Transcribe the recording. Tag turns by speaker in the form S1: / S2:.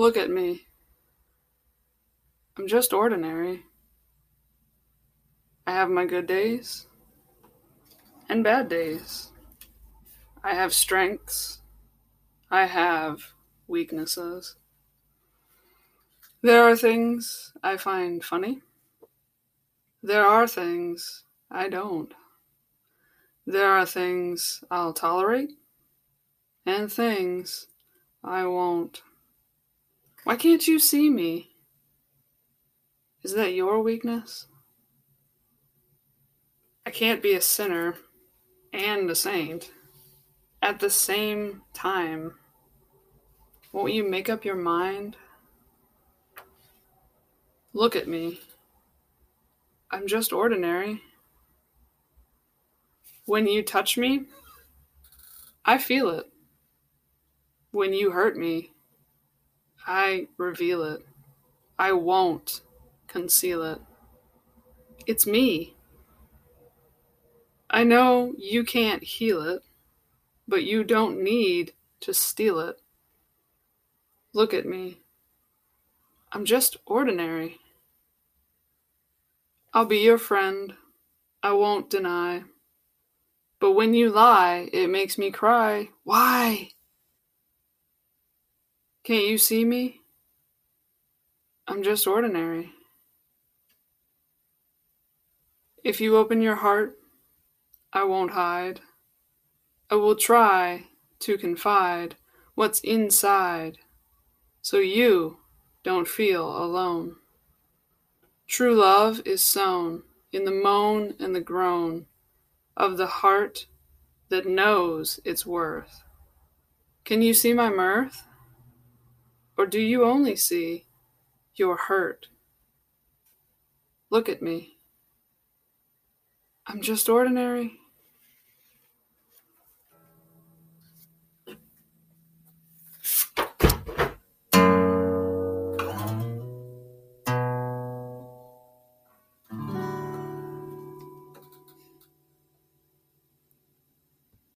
S1: Look at me. I'm just ordinary. I have my good days and bad days. I have strengths. I have weaknesses. There are things I find funny. There are things I don't. There are things I'll tolerate and things I won't. Why can't you see me? Is that your weakness? I can't be a sinner and a saint at the same time. Won't you make up your mind? Look at me. I'm just ordinary. When you touch me, I feel it. When you hurt me, I reveal it. I won't conceal it. It's me. I know you can't heal it, but you don't need to steal it. Look at me. I'm just ordinary. I'll be your friend. I won't deny. But when you lie, it makes me cry. Why? Can't you see me? I'm just ordinary. If you open your heart, I won't hide. I will try to confide what's inside so you don't feel alone. True love is sown in the moan and the groan of the heart that knows its worth. Can you see my mirth? Or do you only see your hurt? Look at me. I'm just ordinary.